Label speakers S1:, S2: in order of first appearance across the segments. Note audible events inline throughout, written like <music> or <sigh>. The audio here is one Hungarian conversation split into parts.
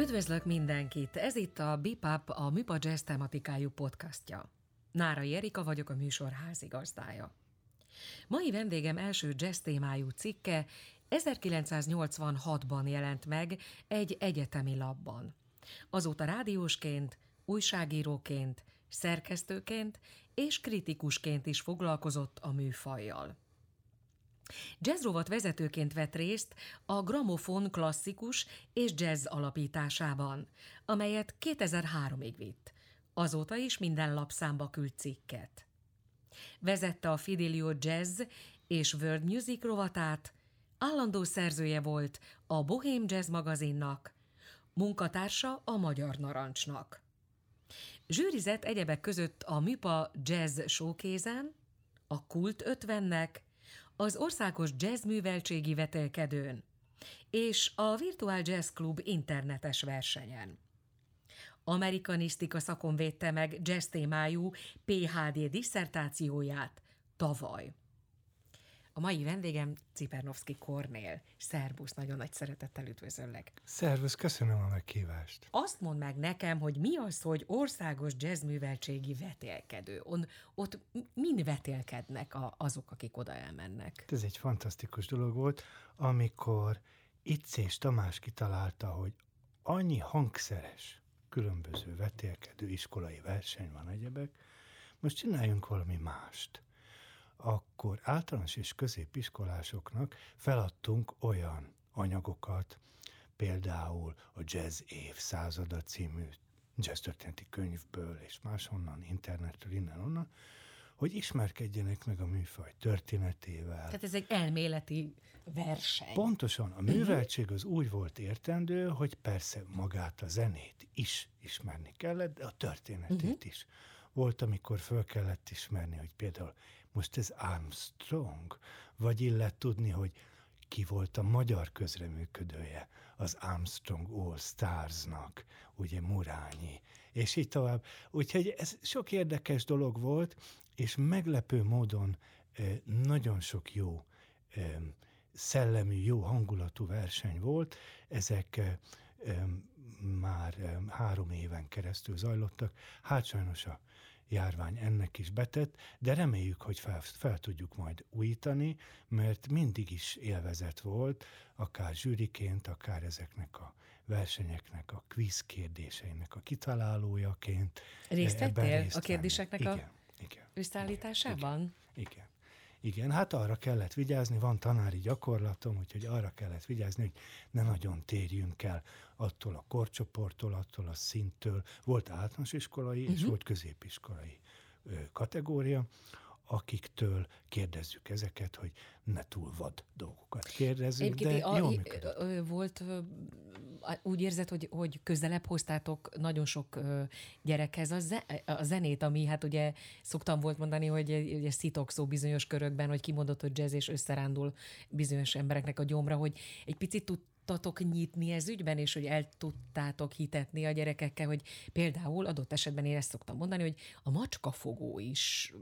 S1: Üdvözlök mindenkit! Ez itt a Bipap, a Műpa Jazz tematikájú podcastja. Nára Erika vagyok a műsor házigazdája. Mai vendégem első jazz témájú cikke 1986-ban jelent meg egy egyetemi labban. Azóta rádiósként, újságíróként, szerkesztőként és kritikusként is foglalkozott a műfajjal. Jazzrovat vezetőként vett részt a Gramofon klasszikus és jazz alapításában, amelyet 2003-ig vitt. Azóta is minden lapszámba küld cikket. Vezette a Fidelio Jazz és World Music rovatát, állandó szerzője volt a Bohém Jazz magazinnak, munkatársa a Magyar Narancsnak. Zsűrizett egyebek között a Műpa Jazz Showkézen, a Kult 50-nek, az Országos Jazz Műveltségi Vetélkedőn és a Virtual Jazz Club internetes versenyen. Amerikanisztika szakon védte meg jazz témájú PHD disszertációját tavaly. A mai vendégem Cipernovszki Kornél. Szerbusz, nagyon nagy szeretettel üdvözöllek.
S2: Szervusz, köszönöm a meghívást.
S1: Azt mondd meg nekem, hogy mi az, hogy országos jazzműveltségi vetélkedő. On, ott mind vetélkednek a, azok, akik oda elmennek?
S2: Ez egy fantasztikus dolog volt, amikor és Tamás kitalálta, hogy annyi hangszeres, különböző vetélkedő iskolai verseny van egyebek, most csináljunk valami mást akkor általános és középiskolásoknak feladtunk olyan anyagokat, például a Jazz évszázada című jazz történeti könyvből és máshonnan, internetről, innen-onnan, hogy ismerkedjenek meg a műfaj történetével.
S1: Tehát ez egy elméleti verseny.
S2: Pontosan. A műveltség az úgy volt értendő, hogy persze magát a zenét is ismerni kellett, de a történetét uh-huh. is. Volt, amikor föl kellett ismerni, hogy például most ez Armstrong, vagy illet tudni, hogy ki volt a magyar közreműködője az Armstrong All Starsnak, ugye Murányi, és így tovább. Úgyhogy ez sok érdekes dolog volt, és meglepő módon nagyon sok jó szellemű, jó hangulatú verseny volt. Ezek már három éven keresztül zajlottak. Hát sajnos a járvány ennek is betett, de reméljük, hogy fel, fel tudjuk majd újítani, mert mindig is élvezet volt, akár zsűriként, akár ezeknek a versenyeknek, a quiz kérdéseinek a kitalálójaként.
S1: Részt vettél a kérdéseknek igen, a igen, összeállításában?
S2: Igen, igen. Igen, hát arra kellett vigyázni, van tanári gyakorlatom, úgyhogy arra kellett vigyázni, hogy ne nagyon térjünk el attól a korcsoporttól, attól a szinttől. Volt általános iskolai uh-huh. és mhm. volt középiskolai ö, kategória, akiktől kérdezzük ezeket, hogy ne túl vad dolgokat kérdezzünk, de a, jól működött.
S1: Volt, úgy érzed, hogy, hogy közelebb hoztátok nagyon sok gyerekhez a, a zenét, ami hát ugye szoktam volt mondani, hogy ugye szó bizonyos körökben, hogy kimondott, hogy jazz és összerándul bizonyos embereknek a gyomra, hogy egy picit tud tudtatok nyitni ez ügyben, és hogy el tudtátok hitetni a gyerekekkel, hogy például adott esetben én ezt szoktam mondani, hogy a macskafogó is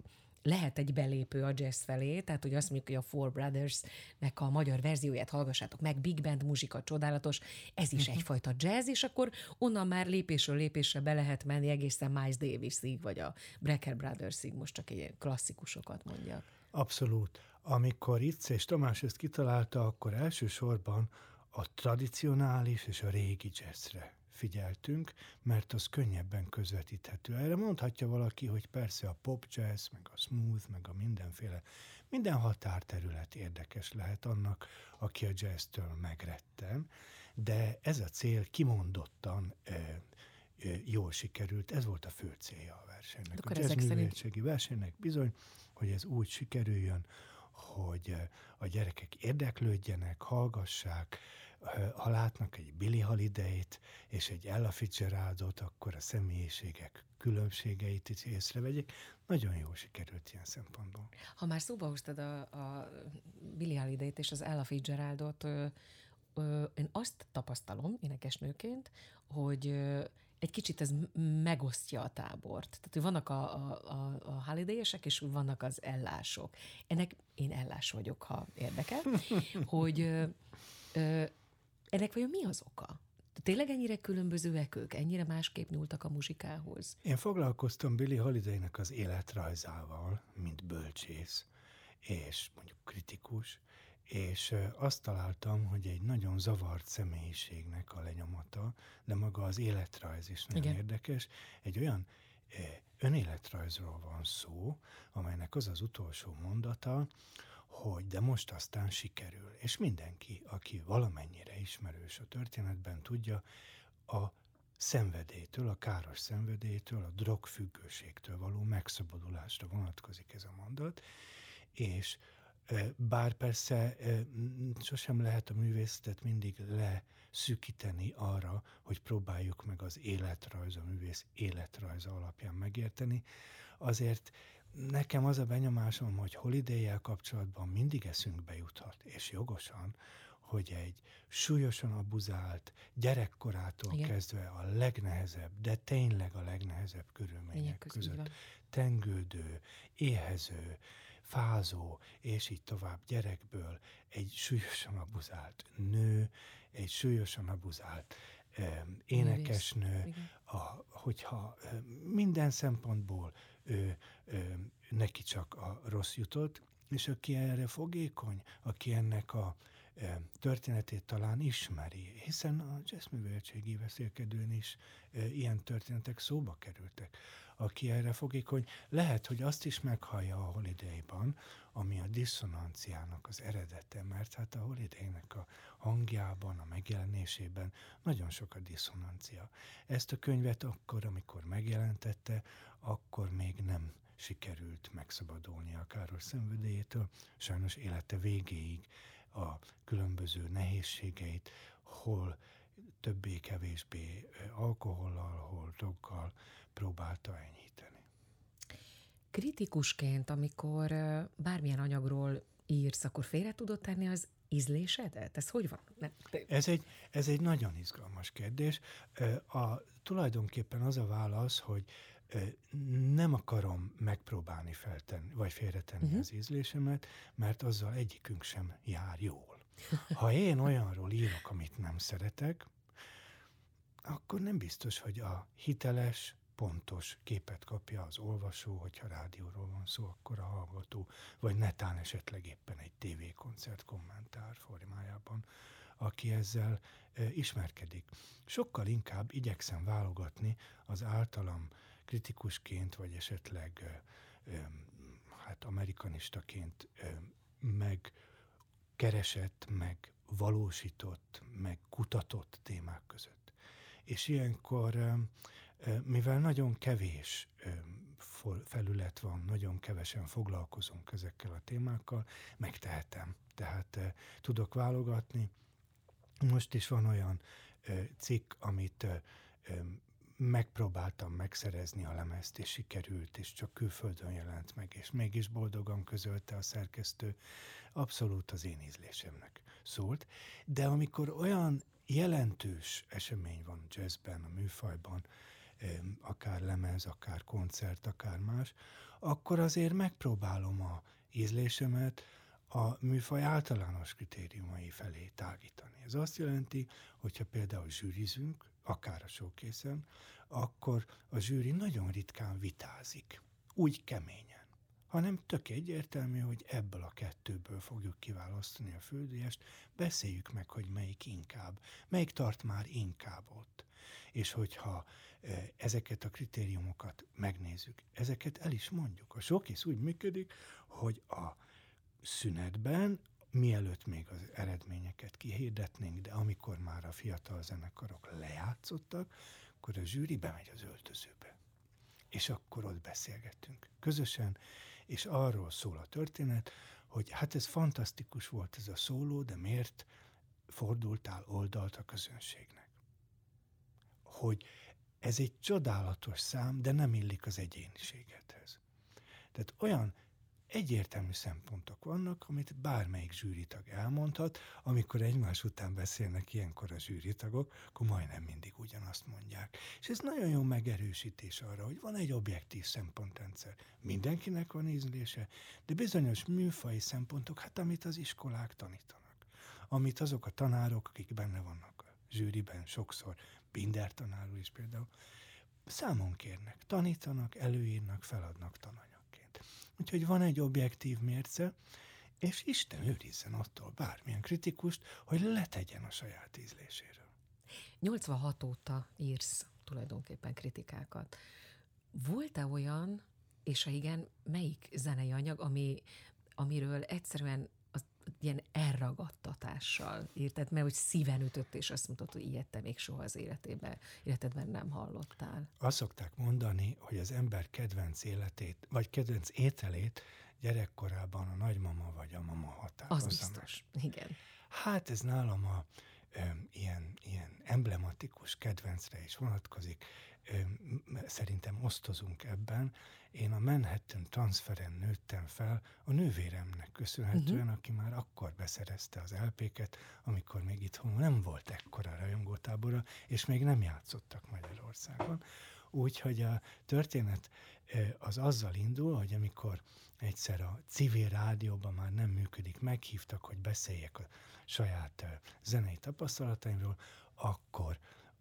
S1: lehet egy belépő a jazz felé, tehát hogy azt mondjuk, hogy a Four Brothers-nek a magyar verzióját hallgassátok meg, big band muzsika, csodálatos, ez is uh-huh. egyfajta jazz, és akkor onnan már lépésről lépésre be lehet menni egészen Miles Davisig, vagy a Brecker Brothersig, most csak egy klasszikusokat mondjak.
S2: Abszolút. Amikor itt és Tamás ezt kitalálta, akkor elsősorban a tradicionális és a régi jazzre figyeltünk, mert az könnyebben közvetíthető. Erre mondhatja valaki, hogy persze a pop jazz, meg a smooth, meg a mindenféle, minden határterület érdekes lehet annak, aki a jazztől megretten, de ez a cél kimondottan e, jól sikerült, ez volt a fő célja a versenynek. a jazz szerint... versenynek bizony, hogy ez úgy sikerüljön, hogy a gyerekek érdeklődjenek, hallgassák, ha látnak egy Billy Holiday-t és egy Ella Fitzgeraldot, akkor a személyiségek különbségeit is észrevegyék. Nagyon jól sikerült ilyen szempontból.
S1: Ha már szóba hoztad a, a Billy Holiday-t és az Ella Fitzgeraldot, ö, ö, én azt tapasztalom énekesnőként, hogy egy kicsit ez megosztja a tábort. Tehát, hogy vannak a, a, a holiday és vannak az ellások. Ennek én ellás vagyok, ha érdekel, <laughs> hogy ö, ö, ennek vajon mi az oka? Tényleg ennyire különbözőek ők? Ennyire másképp nyúltak a muzsikához?
S2: Én foglalkoztam Billy Holidaynek az életrajzával, mint bölcsész, és mondjuk kritikus, és azt találtam, hogy egy nagyon zavart személyiségnek a lenyomata, de maga az életrajz is nagyon Igen. érdekes. Egy olyan önéletrajzról van szó, amelynek az az utolsó mondata, hogy de most aztán sikerül. És mindenki, aki valamennyire ismerős a történetben, tudja, a szenvedélytől, a káros szenvedélytől, a drogfüggőségtől való megszabadulásra vonatkozik ez a mondat, és bár persze sosem lehet a művészetet mindig leszűkíteni arra, hogy próbáljuk meg az életrajz, a művész életrajza alapján megérteni, azért nekem az a benyomásom, hogy holiday kapcsolatban mindig eszünkbe juthat, és jogosan, hogy egy súlyosan abuzált, gyerekkorától Igen. kezdve a legnehezebb, de tényleg a legnehezebb körülmények között tengődő, éhező, fázó, és így tovább gyerekből egy súlyosan abuzált nő, egy súlyosan abuzált énekesnő, a, hogyha minden szempontból ő, ő, neki csak a rossz jutott, és aki erre fogékony, aki ennek a e, történetét talán ismeri, hiszen a jazzműveltségi beszélkedőn is e, ilyen történetek szóba kerültek. Aki erre fogékony, lehet, hogy azt is meghallja a Holiday-ban, ami a diszonanciának az eredete, mert hát a Holiday-nek a hangjában, a megjelenésében nagyon sok a diszonancia. Ezt a könyvet akkor, amikor megjelentette, akkor még nem sikerült megszabadulni a káros szenvedélyétől, sajnos élete végéig a különböző nehézségeit, hol többé-kevésbé alkohollal, hol droggal próbálta enyhíteni.
S1: Kritikusként, amikor bármilyen anyagról írsz, akkor félre tudod tenni az ízlésedet? Ez hogy van? Nem.
S2: Ez, egy, ez egy nagyon izgalmas kérdés. A, tulajdonképpen az a válasz, hogy nem akarom megpróbálni feltenni, vagy félretenni uh-huh. az ízlésemet, mert azzal egyikünk sem jár jól. Ha én olyanról írok, amit nem szeretek, akkor nem biztos, hogy a hiteles, pontos képet kapja az olvasó, hogyha rádióról van szó, akkor a hallgató, vagy netán esetleg éppen egy tévékoncert kommentár formájában, aki ezzel e, ismerkedik. Sokkal inkább igyekszem válogatni az általam kritikusként, vagy esetleg e, e, hát amerikanistaként e, meg keresett, meg valósított, meg kutatott témák között. És ilyenkor mivel nagyon kevés felület van, nagyon kevesen foglalkozunk ezekkel a témákkal, megtehetem. Tehát tudok válogatni. Most is van olyan cikk, amit megpróbáltam megszerezni a lemezt, és sikerült, és csak külföldön jelent meg, és mégis boldogan közölte a szerkesztő, abszolút az én ízlésemnek szólt. De amikor olyan jelentős esemény van jazzben, a műfajban, akár lemez, akár koncert, akár más, akkor azért megpróbálom a ízlésemet a műfaj általános kritériumai felé tágítani. Ez azt jelenti, hogyha például zsűrizünk, akár a showkészen, akkor a zsűri nagyon ritkán vitázik, úgy keményen, hanem tök egyértelmű, hogy ebből a kettőből fogjuk kiválasztani a fődíjast, beszéljük meg, hogy melyik inkább, melyik tart már inkább ott. És hogyha ezeket a kritériumokat megnézzük, ezeket el is mondjuk. A showkész úgy működik, hogy a szünetben, mielőtt még az eredményeket kihirdetnénk, de amikor már a fiatal zenekarok lejátszottak, akkor a zsűri bemegy az öltözőbe. És akkor ott beszélgettünk közösen, és arról szól a történet, hogy hát ez fantasztikus volt ez a szóló, de miért fordultál oldalt a közönségnek? Hogy ez egy csodálatos szám, de nem illik az egyéniségedhez. Tehát olyan egyértelmű szempontok vannak, amit bármelyik zsűritag elmondhat, amikor egymás után beszélnek ilyenkor a zsűritagok, akkor majdnem mindig ugyanazt mondják. És ez nagyon jó megerősítés arra, hogy van egy objektív szempontrendszer. Mindenkinek van ízlése, de bizonyos műfai szempontok, hát amit az iskolák tanítanak, amit azok a tanárok, akik benne vannak a zsűriben sokszor, Binder tanár is például, számon kérnek, tanítanak, előírnak, feladnak tananyagként. Úgyhogy van egy objektív mérce, és Isten őrizzen attól bármilyen kritikust, hogy letegyen a saját ízléséről.
S1: 86 óta írsz tulajdonképpen kritikákat. Volt-e olyan, és ha igen, melyik zenei anyag, ami, amiről egyszerűen ilyen elragadtatással írtad, mert hogy szíven ütött, és azt mondtad, hogy ilyet te még soha az életében, életedben nem hallottál.
S2: Azt szokták mondani, hogy az ember kedvenc életét, vagy kedvenc ételét gyerekkorában a nagymama vagy a mama határozza
S1: Az biztos, meg. igen.
S2: Hát ez nálam a ö, ilyen, ilyen emblematikus kedvencre is vonatkozik. Szerintem osztozunk ebben. Én a Manhattan transferen nőttem fel a nővéremnek köszönhetően, uh-huh. aki már akkor beszerezte az LP-ket, amikor még itthon nem volt ekkora rajongótábora, és még nem játszottak Magyarországon. Úgyhogy a történet az azzal indul, hogy amikor egyszer a civil rádióban már nem működik, meghívtak, hogy beszéljek a saját zenei tapasztalataimról, akkor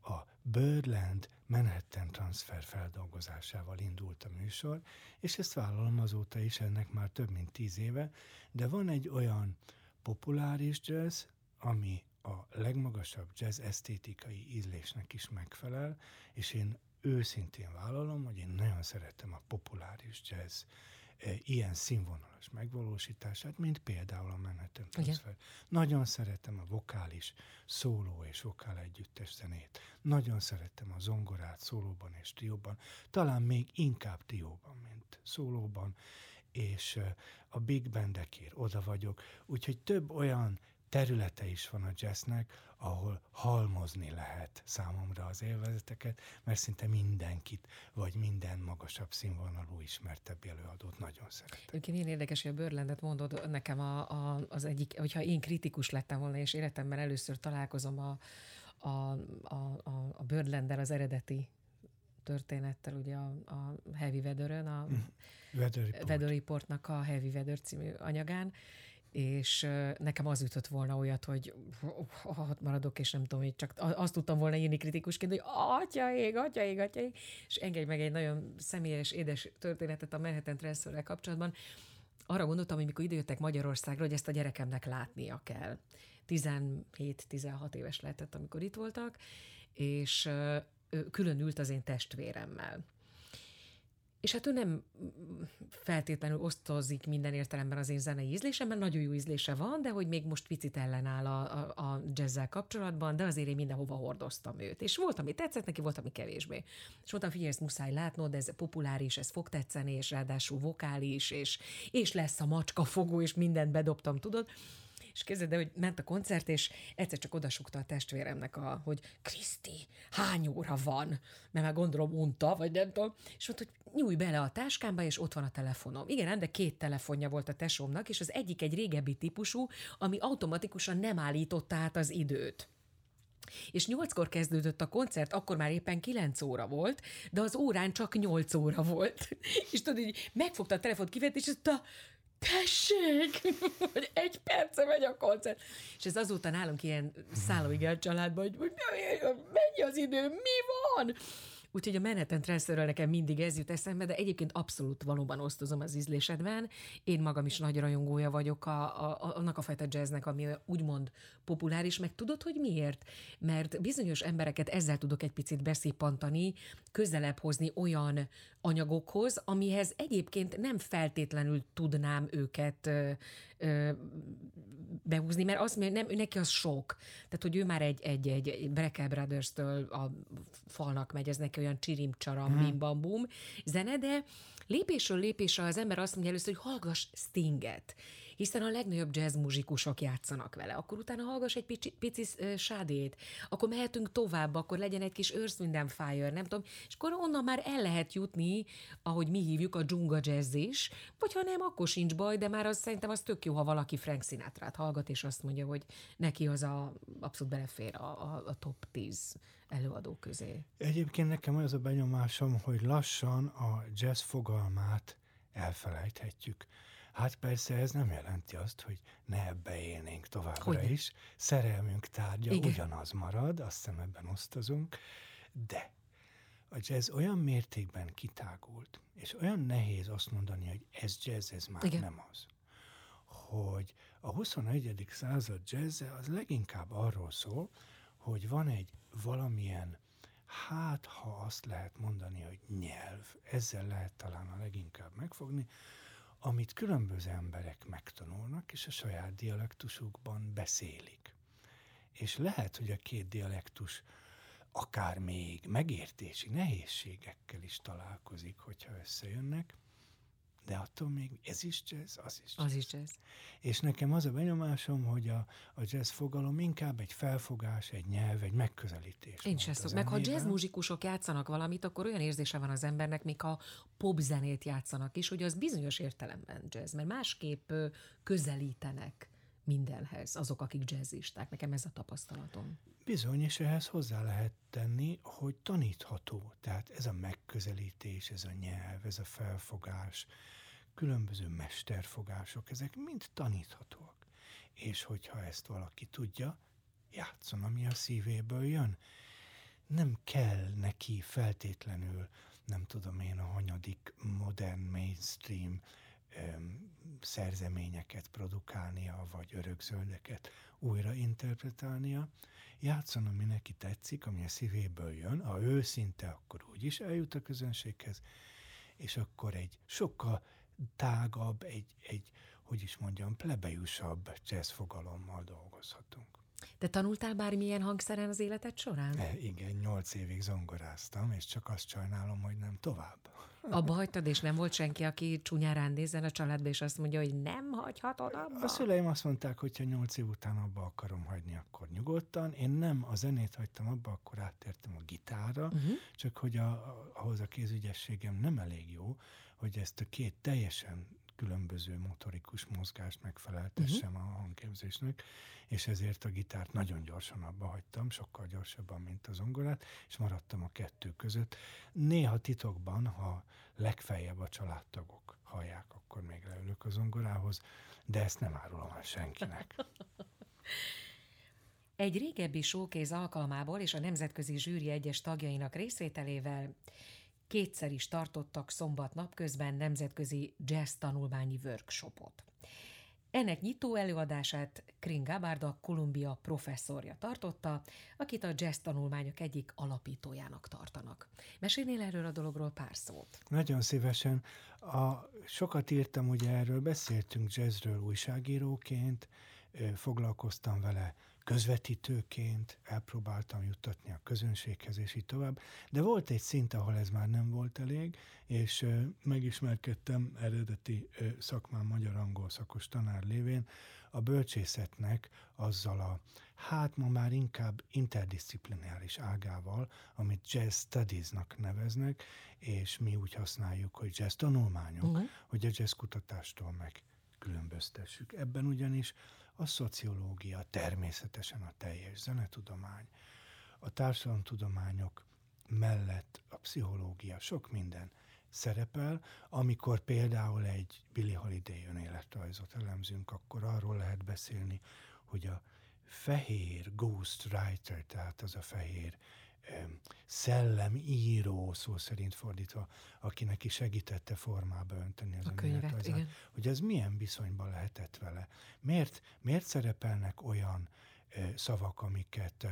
S2: a Birdland Manhattan transfer feldolgozásával indult a műsor, és ezt vállalom azóta is, ennek már több mint tíz éve, de van egy olyan populáris jazz, ami a legmagasabb jazz esztétikai ízlésnek is megfelel, és én őszintén vállalom, hogy én nagyon szeretem a populáris jazz ilyen színvonalas megvalósítását, mint például a Manhattan Transfer. Igen. Nagyon szeretem a vokális, szóló és vokál együttes zenét. Nagyon szeretem a zongorát szólóban és trióban, talán még inkább trióban, mint szólóban, és e, a big bandekért oda vagyok. Úgyhogy több olyan területe is van a jazznek, ahol halmozni lehet számomra az élvezeteket, mert szinte mindenkit, vagy minden magasabb színvonalú ismertebb előadót nagyon szeretek.
S1: Egyébként én érdekes, hogy a Börlendet mondod nekem a, a, az egyik, hogyha én kritikus lettem volna, és életemben először találkozom a, a, a, a, a Birdlander az eredeti történettel, ugye a, a Heavy Weather-ön, a
S2: Weather Report.
S1: Weather Reportnak a Heavy Weather című anyagán, és nekem az ütött volna olyat, hogy hat maradok, és nem tudom, hogy csak azt tudtam volna írni kritikusként, hogy atyaég, atyaég, atyaég, és engedj meg egy nagyon személyes, édes történetet a Manhattan transfer kapcsolatban. Arra gondoltam, hogy mikor idejöttek Magyarországra, hogy ezt a gyerekemnek látnia kell. 17-16 éves lehetett, amikor itt voltak, és külön ült az én testvéremmel és hát ő nem feltétlenül osztozik minden értelemben az én zenei ízlésemben, nagyon jó ízlése van, de hogy még most picit ellenáll a, a, a jazzzel kapcsolatban, de azért én mindenhova hordoztam őt. És volt, ami tetszett neki, volt, ami kevésbé. És mondtam, figyelj, ezt muszáj látnod, ez populáris, ez fog tetszeni, és ráadásul vokális, és, és lesz a macska fogó, és mindent bedobtam, tudod és kezded, hogy ment a koncert, és egyszer csak odasukta a testvéremnek, a, hogy Kriszti, hány óra van? Mert már gondolom unta, vagy nem tudom, és mondta, hogy nyújj bele a táskámba, és ott van a telefonom. Igen, de két telefonja volt a tesómnak, és az egyik egy régebbi típusú, ami automatikusan nem állította át az időt. És nyolckor kezdődött a koncert, akkor már éppen kilenc óra volt, de az órán csak nyolc óra volt. <laughs> és tudod, így megfogta a telefont, kivett, és azt a tessék, <laughs> hogy egy perce megy a koncert. És ez azóta nálunk ilyen szállóigel családban, hogy, hogy mennyi az idő, mi van? Úgyhogy a meneten Transferről nekem mindig ez jut eszembe, de egyébként abszolút valóban osztozom az ízlésedben. Én magam is nagy rajongója vagyok a, a, annak a fajta jazznek, ami úgymond populáris, meg tudod, hogy miért? Mert bizonyos embereket ezzel tudok egy picit beszippantani, közelebb hozni olyan anyagokhoz, amihez egyébként nem feltétlenül tudnám őket ö, ö, behúzni, mert az, nem, neki az sok. Tehát, hogy ő már egy, egy, egy Brecker Brothers-től a falnak megy, ez neki olyan csirim csaram, hmm. bim bam bum zene, de lépésről lépésre az ember azt mondja először, hogy hallgass Stinget hiszen a legnagyobb jazz muzsikusok játszanak vele. Akkor utána hallgass egy pici, pici sádét, akkor mehetünk tovább, akkor legyen egy kis Earth Wind Fire, nem tudom, és akkor onnan már el lehet jutni, ahogy mi hívjuk, a dzsunga jazz is, vagy ha nem, akkor sincs baj, de már az szerintem az tök jó, ha valaki Frank Sinatra-t hallgat, és azt mondja, hogy neki az a, abszolút belefér a, a, a top 10 előadó közé.
S2: Egyébként nekem az a benyomásom, hogy lassan a jazz fogalmát elfelejthetjük. Hát persze ez nem jelenti azt, hogy ne ebbe élnénk továbbra
S1: Hogyne.
S2: is. Szerelmünk tárgya
S1: Igen.
S2: ugyanaz marad, azt hiszem ebben osztozunk, de a jazz olyan mértékben kitágult, és olyan nehéz azt mondani, hogy ez jazz, ez már
S1: Igen.
S2: nem az, hogy a 21. század jazzze az leginkább arról szól, hogy van egy valamilyen, hát ha azt lehet mondani, hogy nyelv, ezzel lehet talán a leginkább megfogni, amit különböző emberek megtanulnak, és a saját dialektusukban beszélik. És lehet, hogy a két dialektus akár még megértési nehézségekkel is találkozik, hogyha összejönnek, de attól még ez is jazz, az is jazz.
S1: Az is jazz.
S2: És nekem az a benyomásom, hogy a, a jazz fogalom inkább egy felfogás, egy nyelv, egy megközelítés.
S1: Én
S2: a
S1: szok. Meg ha jazz muzsikusok játszanak valamit, akkor olyan érzése van az embernek, még ha popzenét játszanak is, hogy az bizonyos értelemben jazz, mert másképp közelítenek mindenhez azok, akik jazzisták. Nekem ez a tapasztalatom.
S2: Bizony, és ehhez hozzá lehet tenni, hogy tanítható. Tehát ez a megközelítés, ez a nyelv, ez a felfogás, különböző mesterfogások, ezek mind taníthatóak. És hogyha ezt valaki tudja, játszon, ami a szívéből jön. Nem kell neki feltétlenül, nem tudom én, a hanyadik modern mainstream öm, szerzeményeket produkálnia, vagy örökzöldeket újra interpretálnia. Játszon, ami neki tetszik, ami a szívéből jön, ha őszinte, akkor úgyis eljut a közönséghez, és akkor egy sokkal tágabb, egy, egy hogy is mondjam, plebejusabb jazz fogalommal dolgozhatunk.
S1: Te tanultál bármilyen hangszeren az életed során?
S2: E, igen, nyolc évig zongoráztam, és csak azt sajnálom, hogy nem tovább.
S1: Abba hagytad, és nem volt senki, aki csúnyán rád nézzen a családba, és azt mondja, hogy nem hagyhatod abba?
S2: A szüleim azt mondták, hogy ha nyolc év után abba akarom hagyni, akkor nyugodtan. Én nem a zenét hagytam abba, akkor áttértem a gitárra, uh-huh. csak hogy a, ahhoz a kézügyességem nem elég jó, hogy ezt a két teljesen különböző motorikus mozgást megfeleltessem uh-huh. a hangképzésnek, és ezért a gitárt nagyon gyorsan abba hagytam, sokkal gyorsabban, mint a zongorát, és maradtam a kettő között. Néha titokban, ha legfeljebb a családtagok hallják, akkor még leülök a zongorához, de ezt nem árulom el senkinek. <laughs>
S1: Egy régebbi showkéz alkalmából és a nemzetközi zsűri egyes tagjainak részvételével kétszer is tartottak szombat napközben nemzetközi jazz tanulmányi workshopot. Ennek nyitó előadását Krin Gabbard, a Columbia professzorja tartotta, akit a jazz tanulmányok egyik alapítójának tartanak. Mesélnél erről a dologról pár szót?
S2: Nagyon szívesen. A, sokat írtam, ugye erről beszéltünk jazzről újságíróként, foglalkoztam vele közvetítőként, elpróbáltam juttatni a közönséghez, és így tovább. De volt egy szint, ahol ez már nem volt elég, és megismerkedtem eredeti szakmán magyar-angol szakos tanár lévén a bölcsészetnek azzal a, hát ma már inkább interdisziplináris ágával, amit jazz studiesnak neveznek, és mi úgy használjuk, hogy jazz tanulmányok, uh-huh. hogy a jazz kutatástól meg különböztessük. Ebben ugyanis a szociológia, természetesen a teljes zenetudomány, a társadalomtudományok mellett a pszichológia, sok minden szerepel. Amikor például egy Billy Holiday önéletrajzot elemzünk, akkor arról lehet beszélni, hogy a fehér ghostwriter, tehát az a fehér szellemíró, szó szerint fordítva, aki neki segítette formába önteni az
S1: A könyvet,
S2: önéletrajzát,
S1: igen.
S2: hogy ez milyen viszonyban lehetett vele. Miért, miért szerepelnek olyan szavak, amiket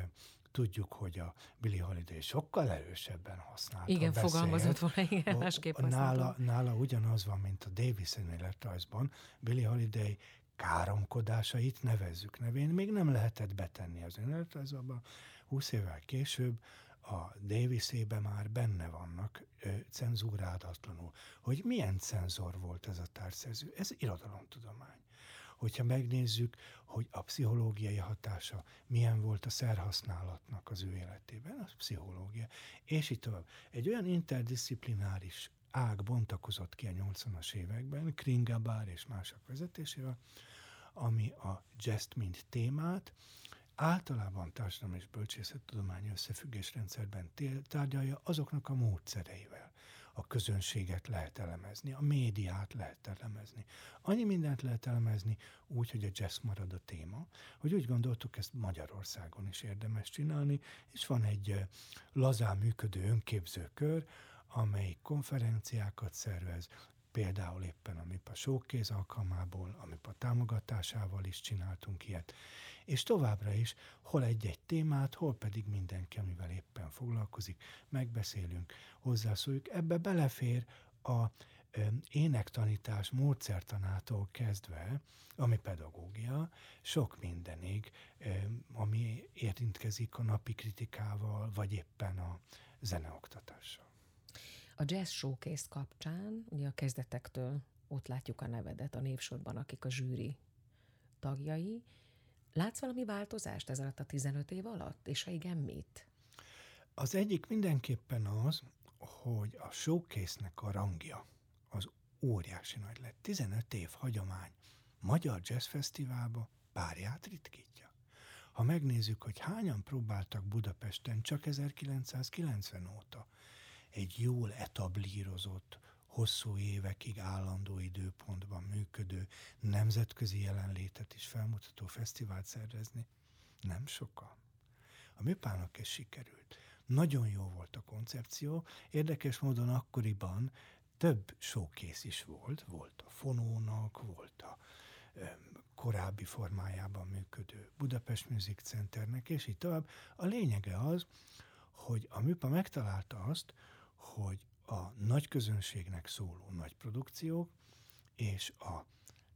S2: tudjuk, hogy a Billy Holiday sokkal erősebben használta.
S1: Igen,
S2: beszélt.
S1: fogalmazott volna, igen, másképp
S2: nála, nála ugyanaz van, mint a Davis önéletrajzban. Billy Holiday káromkodásait nevezzük nevén, még nem lehetett betenni az önéletrajzba. 20 évvel később a Davisébe már benne vannak ö, cenzúrádatlanul. Hogy milyen cenzor volt ez a társszerző? Ez irodalomtudomány. Hogyha megnézzük, hogy a pszichológiai hatása milyen volt a szerhasználatnak az ő életében, az pszichológia. És így tovább. Egy olyan interdisziplináris ág bontakozott ki a 80-as években, Kringabár és mások vezetésével, ami a jazz mint témát általában társadalom és bölcsészettudományi összefüggésrendszerben tárgyalja azoknak a módszereivel, a közönséget lehet elemezni, a médiát lehet elemezni. Annyi mindent lehet elemezni úgy, hogy a jazz marad a téma, hogy úgy gondoltuk, ezt Magyarországon is érdemes csinálni, és van egy lazán működő önképzőkör, amely konferenciákat szervez, például éppen a MIPA showkéz alkalmából, a MIPA támogatásával is csináltunk ilyet, és továbbra is hol egy-egy témát, hol pedig mindenki, amivel éppen foglalkozik, megbeszélünk, hozzászóljuk. Ebbe belefér a énektanítás módszertanától kezdve, ami pedagógia, sok mindenig, ami érintkezik a napi kritikával, vagy éppen a zeneoktatással.
S1: A Jazz Showcase kapcsán, ugye a kezdetektől ott látjuk a nevedet a névsorban, akik a zsűri tagjai. Látsz valami változást ez alatt a 15 év alatt, és ha igen, mit?
S2: Az egyik mindenképpen az, hogy a showcase-nek a rangja az óriási nagy lett. 15 év hagyomány. Magyar Jazz Fesztiválba párját ritkítja. Ha megnézzük, hogy hányan próbáltak Budapesten csak 1990 óta, egy jól etablírozott, hosszú évekig állandó időpontban működő, nemzetközi jelenlétet is felmutató fesztivált szervezni? Nem sokan. A műpának ez sikerült. Nagyon jó volt a koncepció, érdekes módon akkoriban több showkész is volt, volt a Fonónak, volt a korábbi formájában működő Budapest Music Centernek, és így tovább. A lényege az, hogy a műpa megtalálta azt, hogy a nagy közönségnek szóló nagy produkciók és a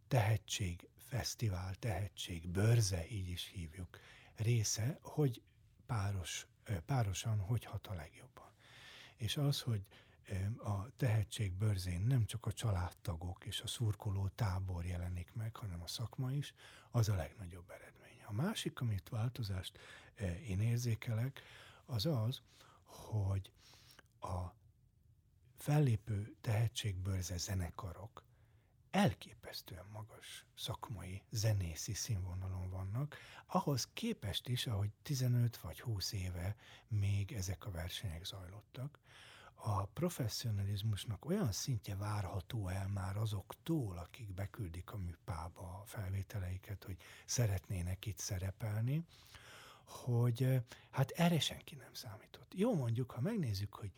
S2: tehetség fesztivál, tehetség bőrze, így is hívjuk, része, hogy páros, párosan hogy hat a legjobban. És az, hogy a tehetség bőrzén nem csak a családtagok és a szurkoló tábor jelenik meg, hanem a szakma is, az a legnagyobb eredmény. A másik, amit változást én érzékelek, az az, hogy a fellépő tehetségbőrze zenekarok elképesztően magas szakmai, zenészi színvonalon vannak, ahhoz képest is, ahogy 15 vagy 20 éve még ezek a versenyek zajlottak, a professzionalizmusnak olyan szintje várható el már azoktól, akik beküldik a műpába a felvételeiket, hogy szeretnének itt szerepelni, hogy hát erre senki nem számított. Jó mondjuk, ha megnézzük, hogy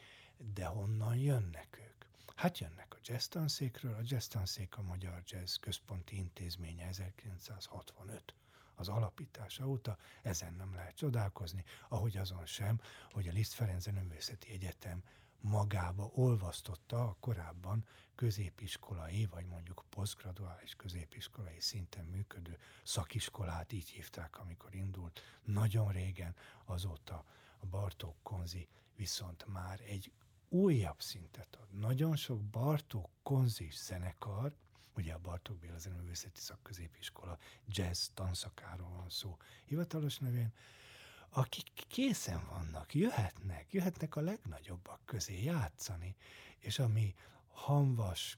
S2: de honnan jönnek ők? Hát jönnek a jazz tanszékről, a jazz tanszék a Magyar Jazz Központi Intézménye 1965 az alapítása óta, ezen nem lehet csodálkozni, ahogy azon sem, hogy a Liszt Ferenc Zeneművészeti Egyetem magába olvasztotta a korábban középiskolai, vagy mondjuk posztgraduális középiskolai szinten működő szakiskolát, így hívták, amikor indult. Nagyon régen, azóta a Bartók Konzi viszont már egy újabb szintet ad. Nagyon sok Bartók konzis zenekar, ugye a Bartók Béla Zeneművészeti Szakközépiskola jazz tanszakáról van szó hivatalos nevén, akik készen vannak, jöhetnek, jöhetnek a legnagyobbak közé játszani, és ami hamvas,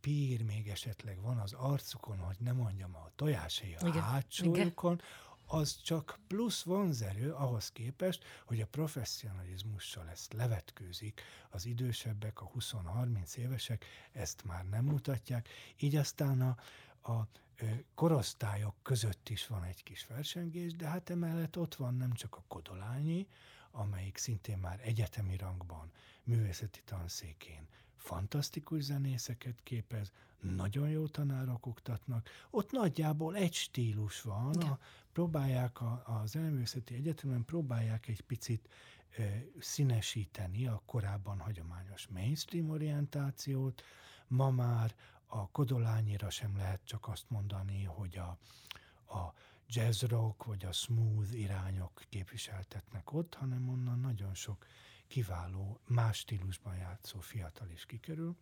S2: pír még esetleg van az arcukon, hogy nem mondjam a tojásé a hátsójukon, az csak plusz vonzerő ahhoz képest, hogy a professzionalizmussal ezt levetkőzik. Az idősebbek, a 20-30 évesek ezt már nem mutatják, így aztán a, a korosztályok között is van egy kis versengés, de hát emellett ott van nem csak a Kodolányi, amelyik szintén már egyetemi rangban, művészeti tanszékén fantasztikus zenészeket képez, nagyon jó tanárok oktatnak, ott nagyjából egy stílus van, a, próbálják a, a zeneművészeti egyetemen próbálják egy picit e, színesíteni a korábban hagyományos mainstream orientációt, ma már a Kodolányira sem lehet csak azt mondani, hogy a, a jazz rock vagy a smooth irányok képviseltetnek ott, hanem onnan nagyon sok kiváló, más stílusban játszó fiatal is kikerül.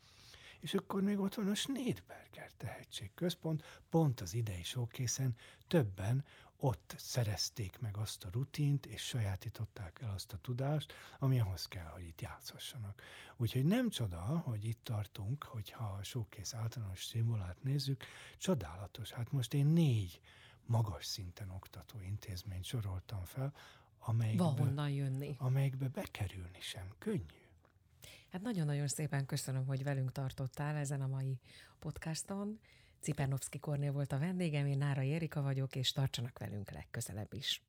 S2: És akkor még ott van a Schneidberger tehetségközpont, pont az idei showkészen többen ott szerezték meg azt a rutint, és sajátították el azt a tudást, ami ahhoz kell, hogy itt játszhassanak. Úgyhogy nem csoda, hogy itt tartunk, hogyha a showkész általános szimbolát nézzük, csodálatos. Hát most én négy magas szinten oktató intézményt soroltam fel, amelyikbe,
S1: Van honnan jönni.
S2: amelyikbe bekerülni sem könnyű.
S1: Hát nagyon-nagyon szépen köszönöm, hogy velünk tartottál ezen a mai podcaston. Cipernovszki Kornél volt a vendégem, én Nára Erika vagyok, és tartsanak velünk legközelebb is.